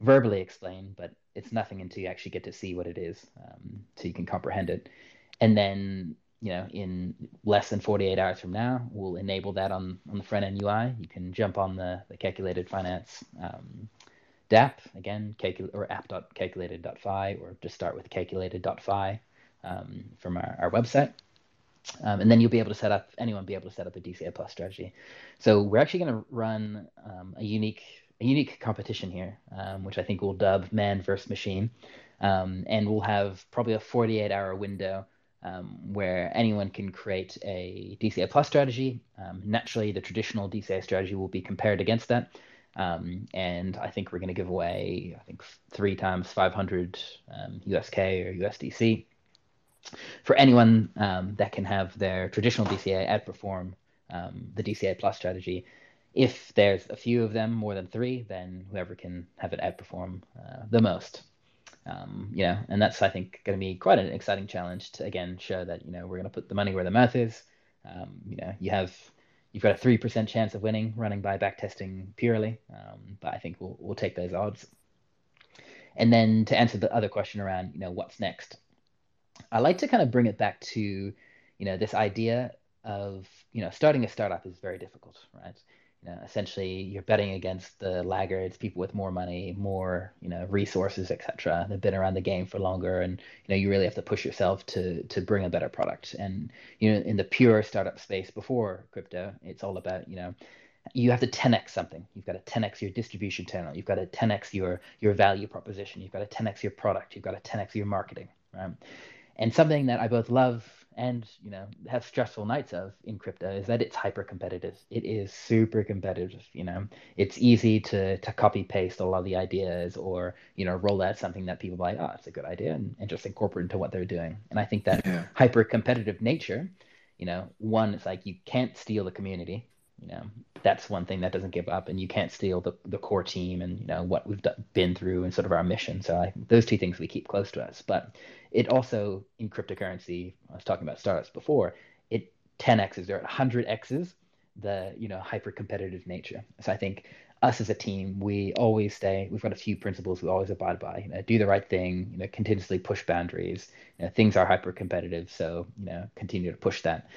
verbally explain, but it's nothing until you actually get to see what it is, um, so you can comprehend it. And then you know, in less than 48 hours from now, we'll enable that on, on the front end UI. You can jump on the, the calculated finance um, DApp, again, calcul- or app.calculated.fi, or just start with calculated.fi um, from our, our website. Um, and then you'll be able to set up, anyone be able to set up a DCA Plus strategy. So we're actually going to run um, a unique a unique competition here, um, which I think we'll dub Man versus Machine. Um, and we'll have probably a 48 hour window um, where anyone can create a DCA plus strategy. Um, naturally, the traditional DCA strategy will be compared against that. Um, and I think we're going to give away, I think, three times 500 USK um, or USDC for anyone that can have their traditional DCA outperform the DCA plus strategy. If there's a few of them, more than three, then whoever can have it outperform uh, the most um, you know, and that's I think going to be quite an exciting challenge to again show that you know we're going to put the money where the mouth is. Um, you know, you have you've got a three percent chance of winning running by backtesting purely, um, but I think we'll we'll take those odds. And then to answer the other question around you know what's next, I like to kind of bring it back to you know this idea of you know starting a startup is very difficult, right? Know, essentially you're betting against the laggards, people with more money, more you know resources, etc. They've been around the game for longer, and you know you really have to push yourself to to bring a better product. And you know in the pure startup space before crypto, it's all about you know you have to 10x something. You've got to 10x your distribution channel. You've got to 10x your your value proposition. You've got to 10x your product. You've got to 10x your marketing. Right? And something that I both love and you know have stressful nights of in crypto is that it's hyper competitive it is super competitive you know. It's easy to to copy paste a lot of the ideas or you know roll out something that people like oh it's a good idea and, and just incorporate into what they're doing. And i think that yeah. hyper competitive nature you know one it's like you can't steal the community you know that's one thing that doesn't give up and you can't steal the, the core team and you know what we've been through and sort of our mission. So I, those two things we keep close to us. But it also in cryptocurrency i was talking about startups before it 10x's or 100x's the you know hyper competitive nature. So i think us as a team we always stay we've got a few principles we always abide by you know do the right thing you know continuously push boundaries you know, things are hyper competitive so you know continue to push that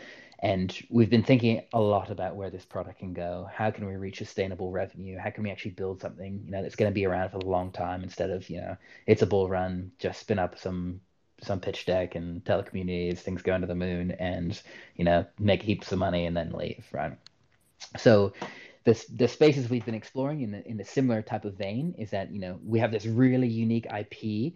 and we've been thinking a lot about where this product can go. How can we reach sustainable revenue? How can we actually build something, you know, that's going to be around for a long time instead of, you know, it's a bull run, just spin up some some pitch deck and telecommunities, things going to the moon and, you know, make heaps of money and then leave, right? So the the spaces we've been exploring in the, in a similar type of vein is that, you know, we have this really unique IP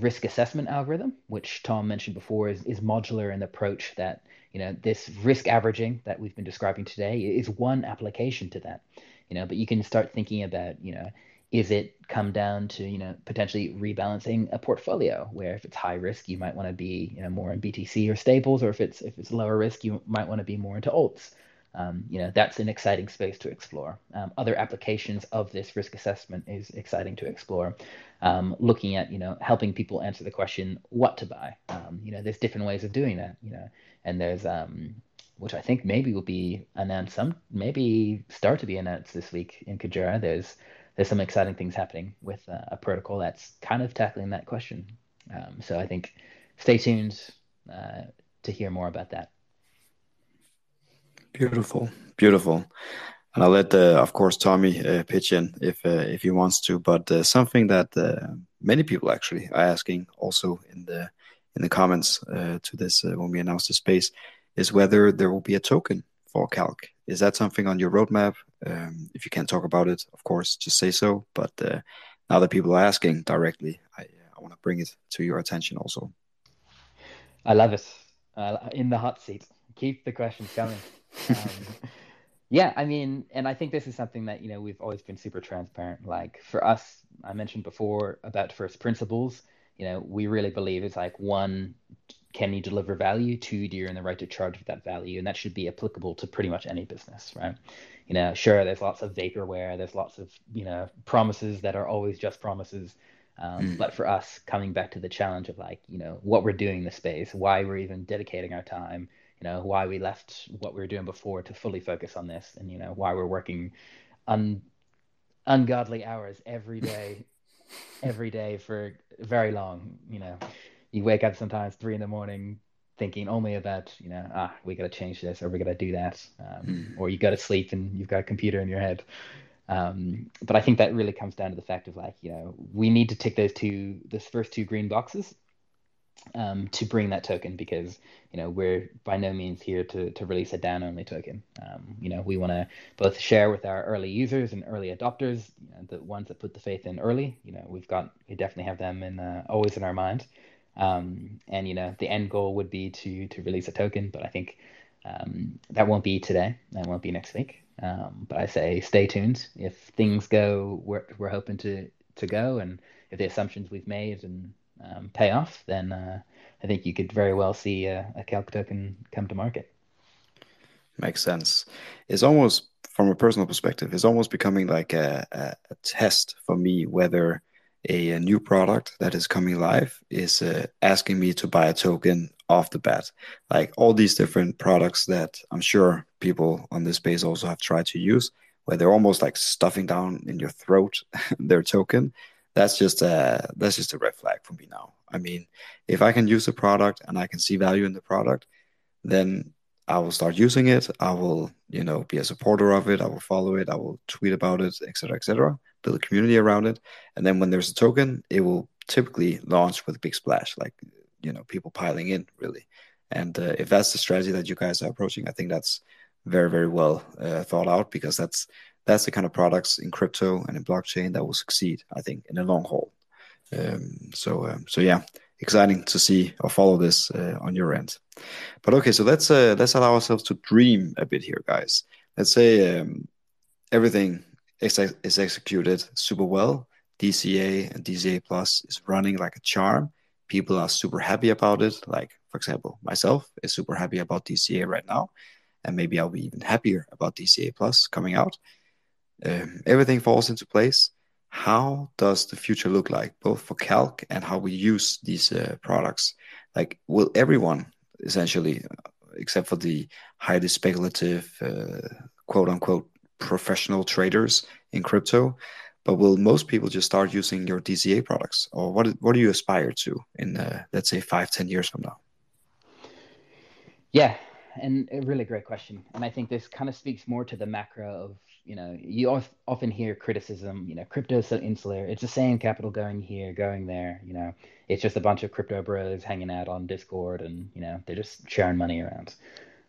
risk assessment algorithm, which Tom mentioned before is, is modular in the approach that you know this risk averaging that we've been describing today is one application to that. You know but you can start thinking about you know is it come down to you know potentially rebalancing a portfolio where if it's high risk you might want to be you know more in btc or stables or if it's if it's lower risk you might want to be more into alts um, you know that's an exciting space to explore um, other applications of this risk assessment is exciting to explore um, looking at you know helping people answer the question what to buy um, you know there's different ways of doing that you know and there's um, which I think maybe will be announced some maybe start to be announced this week in Kujira. There's there's some exciting things happening with uh, a protocol that's kind of tackling that question. Um, so I think stay tuned uh, to hear more about that. Beautiful, beautiful. And I'll let, uh, of course, Tommy uh, pitch in if uh, if he wants to. But uh, something that many people actually are asking also in the in the comments uh, to this uh, when we announce the space is whether there will be a token for Calc. Is that something on your roadmap? Um, if you can't talk about it, of course, just say so. But uh, now that people are asking directly, I, I want to bring it to your attention also. I love it. Uh, in the hot seat. Keep the questions coming. Um, *laughs* yeah, I mean, and I think this is something that you know we've always been super transparent. Like for us, I mentioned before about first principles. You know, we really believe it's like one, can you deliver value? Two, do you earn the right to charge for that value? And that should be applicable to pretty much any business, right? You know, sure, there's lots of vaporware, there's lots of you know promises that are always just promises. Um, mm. But for us, coming back to the challenge of like, you know, what we're doing in the space, why we're even dedicating our time, you know, why we left what we were doing before to fully focus on this, and you know, why we're working un- ungodly hours every day, *laughs* every day for very long. You know, you wake up sometimes three in the morning thinking only about, you know, ah, we got to change this or we got to do that, um, mm. or you go to sleep and you've got a computer in your head. Um, but I think that really comes down to the fact of like, you know, we need to tick those two, those first two green boxes um, to bring that token because, you know, we're by no means here to, to release a down only token. Um, you know, we want to both share with our early users and early adopters, you know, the ones that put the faith in early, you know, we've got, we definitely have them in, uh, always in our mind. Um, and, you know, the end goal would be to, to release a token, but I think, um, that won't be today. That won't be next week. Um, but I say stay tuned. If things go where we're hoping to to go, and if the assumptions we've made and um, pay off, then uh, I think you could very well see a, a calc token come to market. Makes sense. It's almost from a personal perspective, it's almost becoming like a, a, a test for me whether a, a, new product that is coming live is uh, asking me to buy a token off the bat. Like all these different products that I'm sure people on this space also have tried to use, where they're almost like stuffing down in your throat *laughs* their token. That's just a that's just a red flag for me now. I mean, if I can use the product and I can see value in the product, then I will start using it. I will, you know, be a supporter of it. I will follow it. I will tweet about it, etc., etc. Build a community around it, and then when there's a token, it will typically launch with a big splash. Like you know people piling in really and uh, if that's the strategy that you guys are approaching i think that's very very well uh, thought out because that's that's the kind of products in crypto and in blockchain that will succeed i think in the long haul. Um, so um, so yeah exciting to see or follow this uh, on your end. But okay so let's uh, let's allow ourselves to dream a bit here guys. Let's say um, everything is, is executed super well. Dca and dca plus is running like a charm. People are super happy about it. Like, for example, myself is super happy about DCA right now, and maybe I'll be even happier about DCA Plus coming out. Um, everything falls into place. How does the future look like, both for Calc and how we use these uh, products? Like, will everyone essentially, except for the highly speculative, uh, quote unquote, professional traders in crypto, but will most people just start using your DCA products, or what? What do you aspire to in, uh, let's say, five, ten years from now? Yeah, and a really great question. And I think this kind of speaks more to the macro of you know you often hear criticism. You know, crypto is so insular. It's the same capital going here, going there. You know, it's just a bunch of crypto bros hanging out on Discord, and you know they're just sharing money around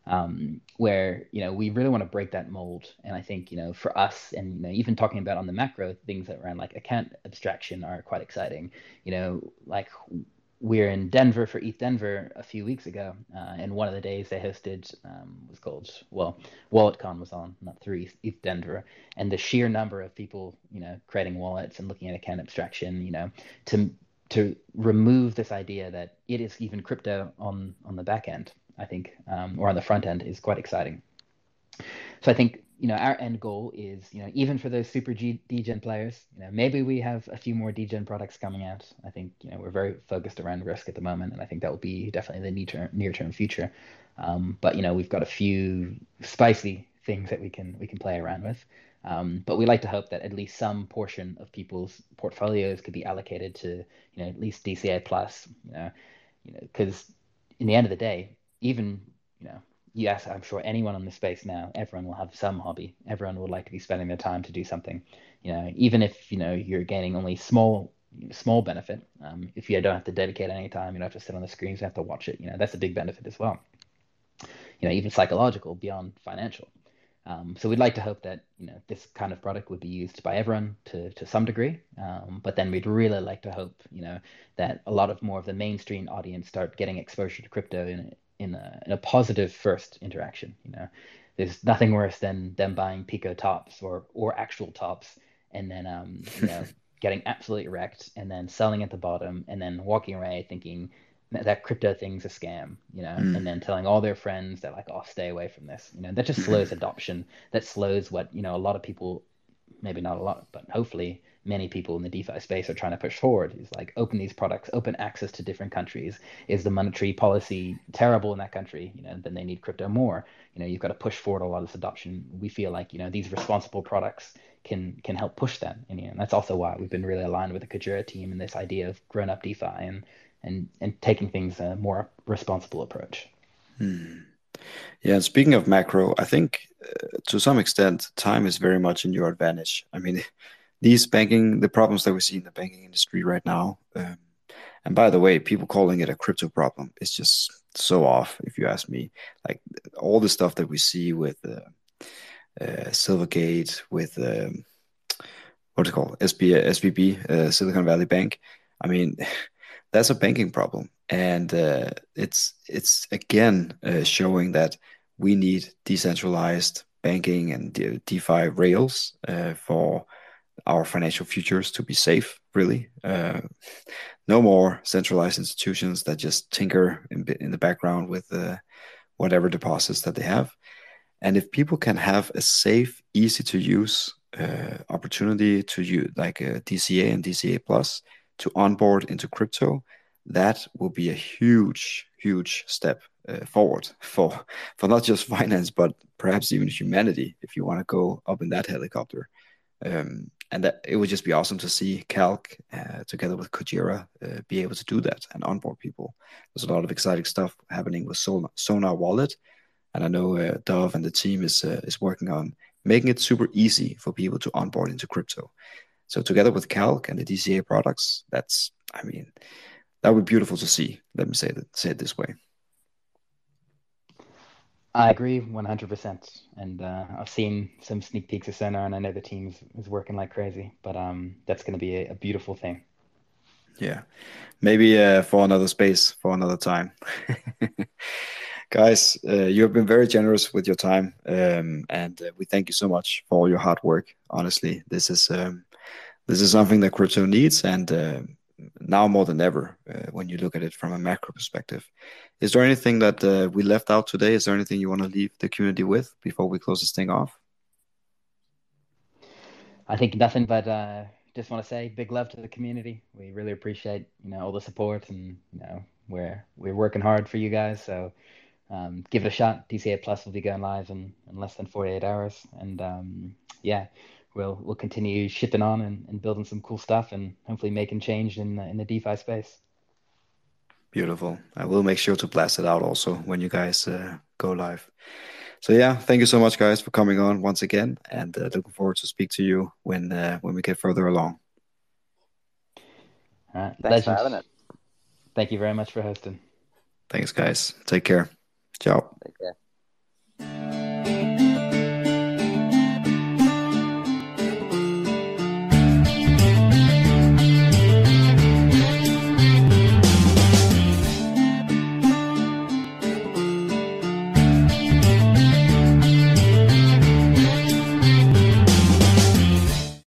um, where you know we really want to break that mold. And I think you know for us, and you know even talking about on the macro things that around like account abstraction are quite exciting. You know, like we're in Denver for ETH Denver a few weeks ago, uh, and one of the days they hosted um, was called well, WalletCon was on, not through ETH Denver, and the sheer number of people, you know, creating wallets and looking at account abstraction, you know, to to remove this idea that it is even crypto on on the back end I think, um, or on the front end is quite exciting. So I think you know our end goal is you know even for those super G- degen players, you know maybe we have a few more degen products coming out. I think you know we're very focused around risk at the moment, and I think that will be definitely the near term near term future. Um, but you know we've got a few spicy things that we can we can play around with. Um, but we like to hope that at least some portion of people's portfolios could be allocated to you know at least DCA plus. You know, you know because in the end of the day, even you know yes i'm sure anyone in the space now everyone will have some hobby. Everyone would like to be spending their time to do something. You know even if you know you're gaining only small small benefit um, if you don't have to dedicate any time you don't have to sit on the screens you have to watch it you know that's a big benefit as well. You know even psychological beyond financial. Um, so we'd like to hope that you know this kind of product would be used by everyone to to some degree, um, but then we'd really like to hope you know that a lot of more of the mainstream audience start getting exposure to crypto in in a, in a positive first interaction. You know, there's nothing worse than them buying Pico tops or or actual tops and then um you know *laughs* getting absolutely wrecked and then selling at the bottom and then walking away thinking that crypto thing's a scam, you know, mm. and then telling all their friends that like, oh, stay away from this. You know, that just *laughs* slows adoption. That slows what, you know, a lot of people, maybe not a lot, but hopefully many people in the DeFi space are trying to push forward is like open these products, open access to different countries. Is the monetary policy terrible in that country? You know, then they need crypto more. You know, you've got to push forward a lot of this adoption. We feel like, you know, these responsible products can can help push that. And, you know, that's also why we've been really aligned with the Kujira team and this idea of grown up DeFi and and and taking things a more responsible approach. Hmm. Yeah, speaking of macro, I think uh, to some extent time is very much in your advantage. I mean, these banking, the problems that we see in the banking industry right now, um, and by the way, people calling it a crypto problem is just so off. If you ask me, like all the stuff that we see with uh, uh, Silvergate, with um, what's it called, SB, SVB, uh, Silicon Valley Bank. I mean, *laughs* that's a banking problem, and uh, it's it's again uh, showing that we need decentralized banking and De- DeFi rails uh, for our financial futures to be safe. Really, uh, no more centralized institutions that just tinker in, in the background with uh, whatever deposits that they have. And if people can have a safe, easy to use uh, opportunity to use like a DCA and DCA plus to onboard into crypto, that will be a huge, huge step uh, forward *laughs* for for not just *laughs* finance, but perhaps even humanity. If you want to go up in that helicopter, um, and that it would just be awesome to see Calc uh, together with Kujira uh, be able to do that and onboard people. There's a lot of exciting stuff happening with Sonar, Sonar Wallet, and I know uh, Dove and the team is uh, is working on making it super easy for people to onboard into crypto. So together with Calc and the DCA products, that's I mean, that would be beautiful to see. Let me say that say it this way. I agree 100%. And uh, I've seen some sneak peeks of Sonar, and I know the team is, is working like crazy. But um, that's going to be a, a, beautiful thing. Yeah, maybe uh, for another space, for another time. *laughs* Guys, uh, you have been very generous with your time, um, and uh, we thank you so much for all your hard work. Honestly, this is um, this is something that crypto needs, and uh, now more than ever, uh, when you look at it from a macro perspective. Is there anything that uh, we left out today? Is there anything you want to leave the community with before we close this thing off? I think nothing, but uh, just want to say big love to the community. We really appreciate you know all the support, and you know we're we're working hard for you guys. So um, give it a shot. DCA Plus will be going live in, in less than 48 hours, and um, yeah we'll we'll continue shipping on and, and building some cool stuff and hopefully making change in the, in the DeFi space. Beautiful. I will make sure to blast it out also when you guys uh, go live. So yeah, thank you so much, guys, for coming on once again, and uh, looking forward to speak to you when uh, when we get further along. All right, thanks Legend. for having it. Thank you very much for hosting. Thanks, guys. Take care. Ciao.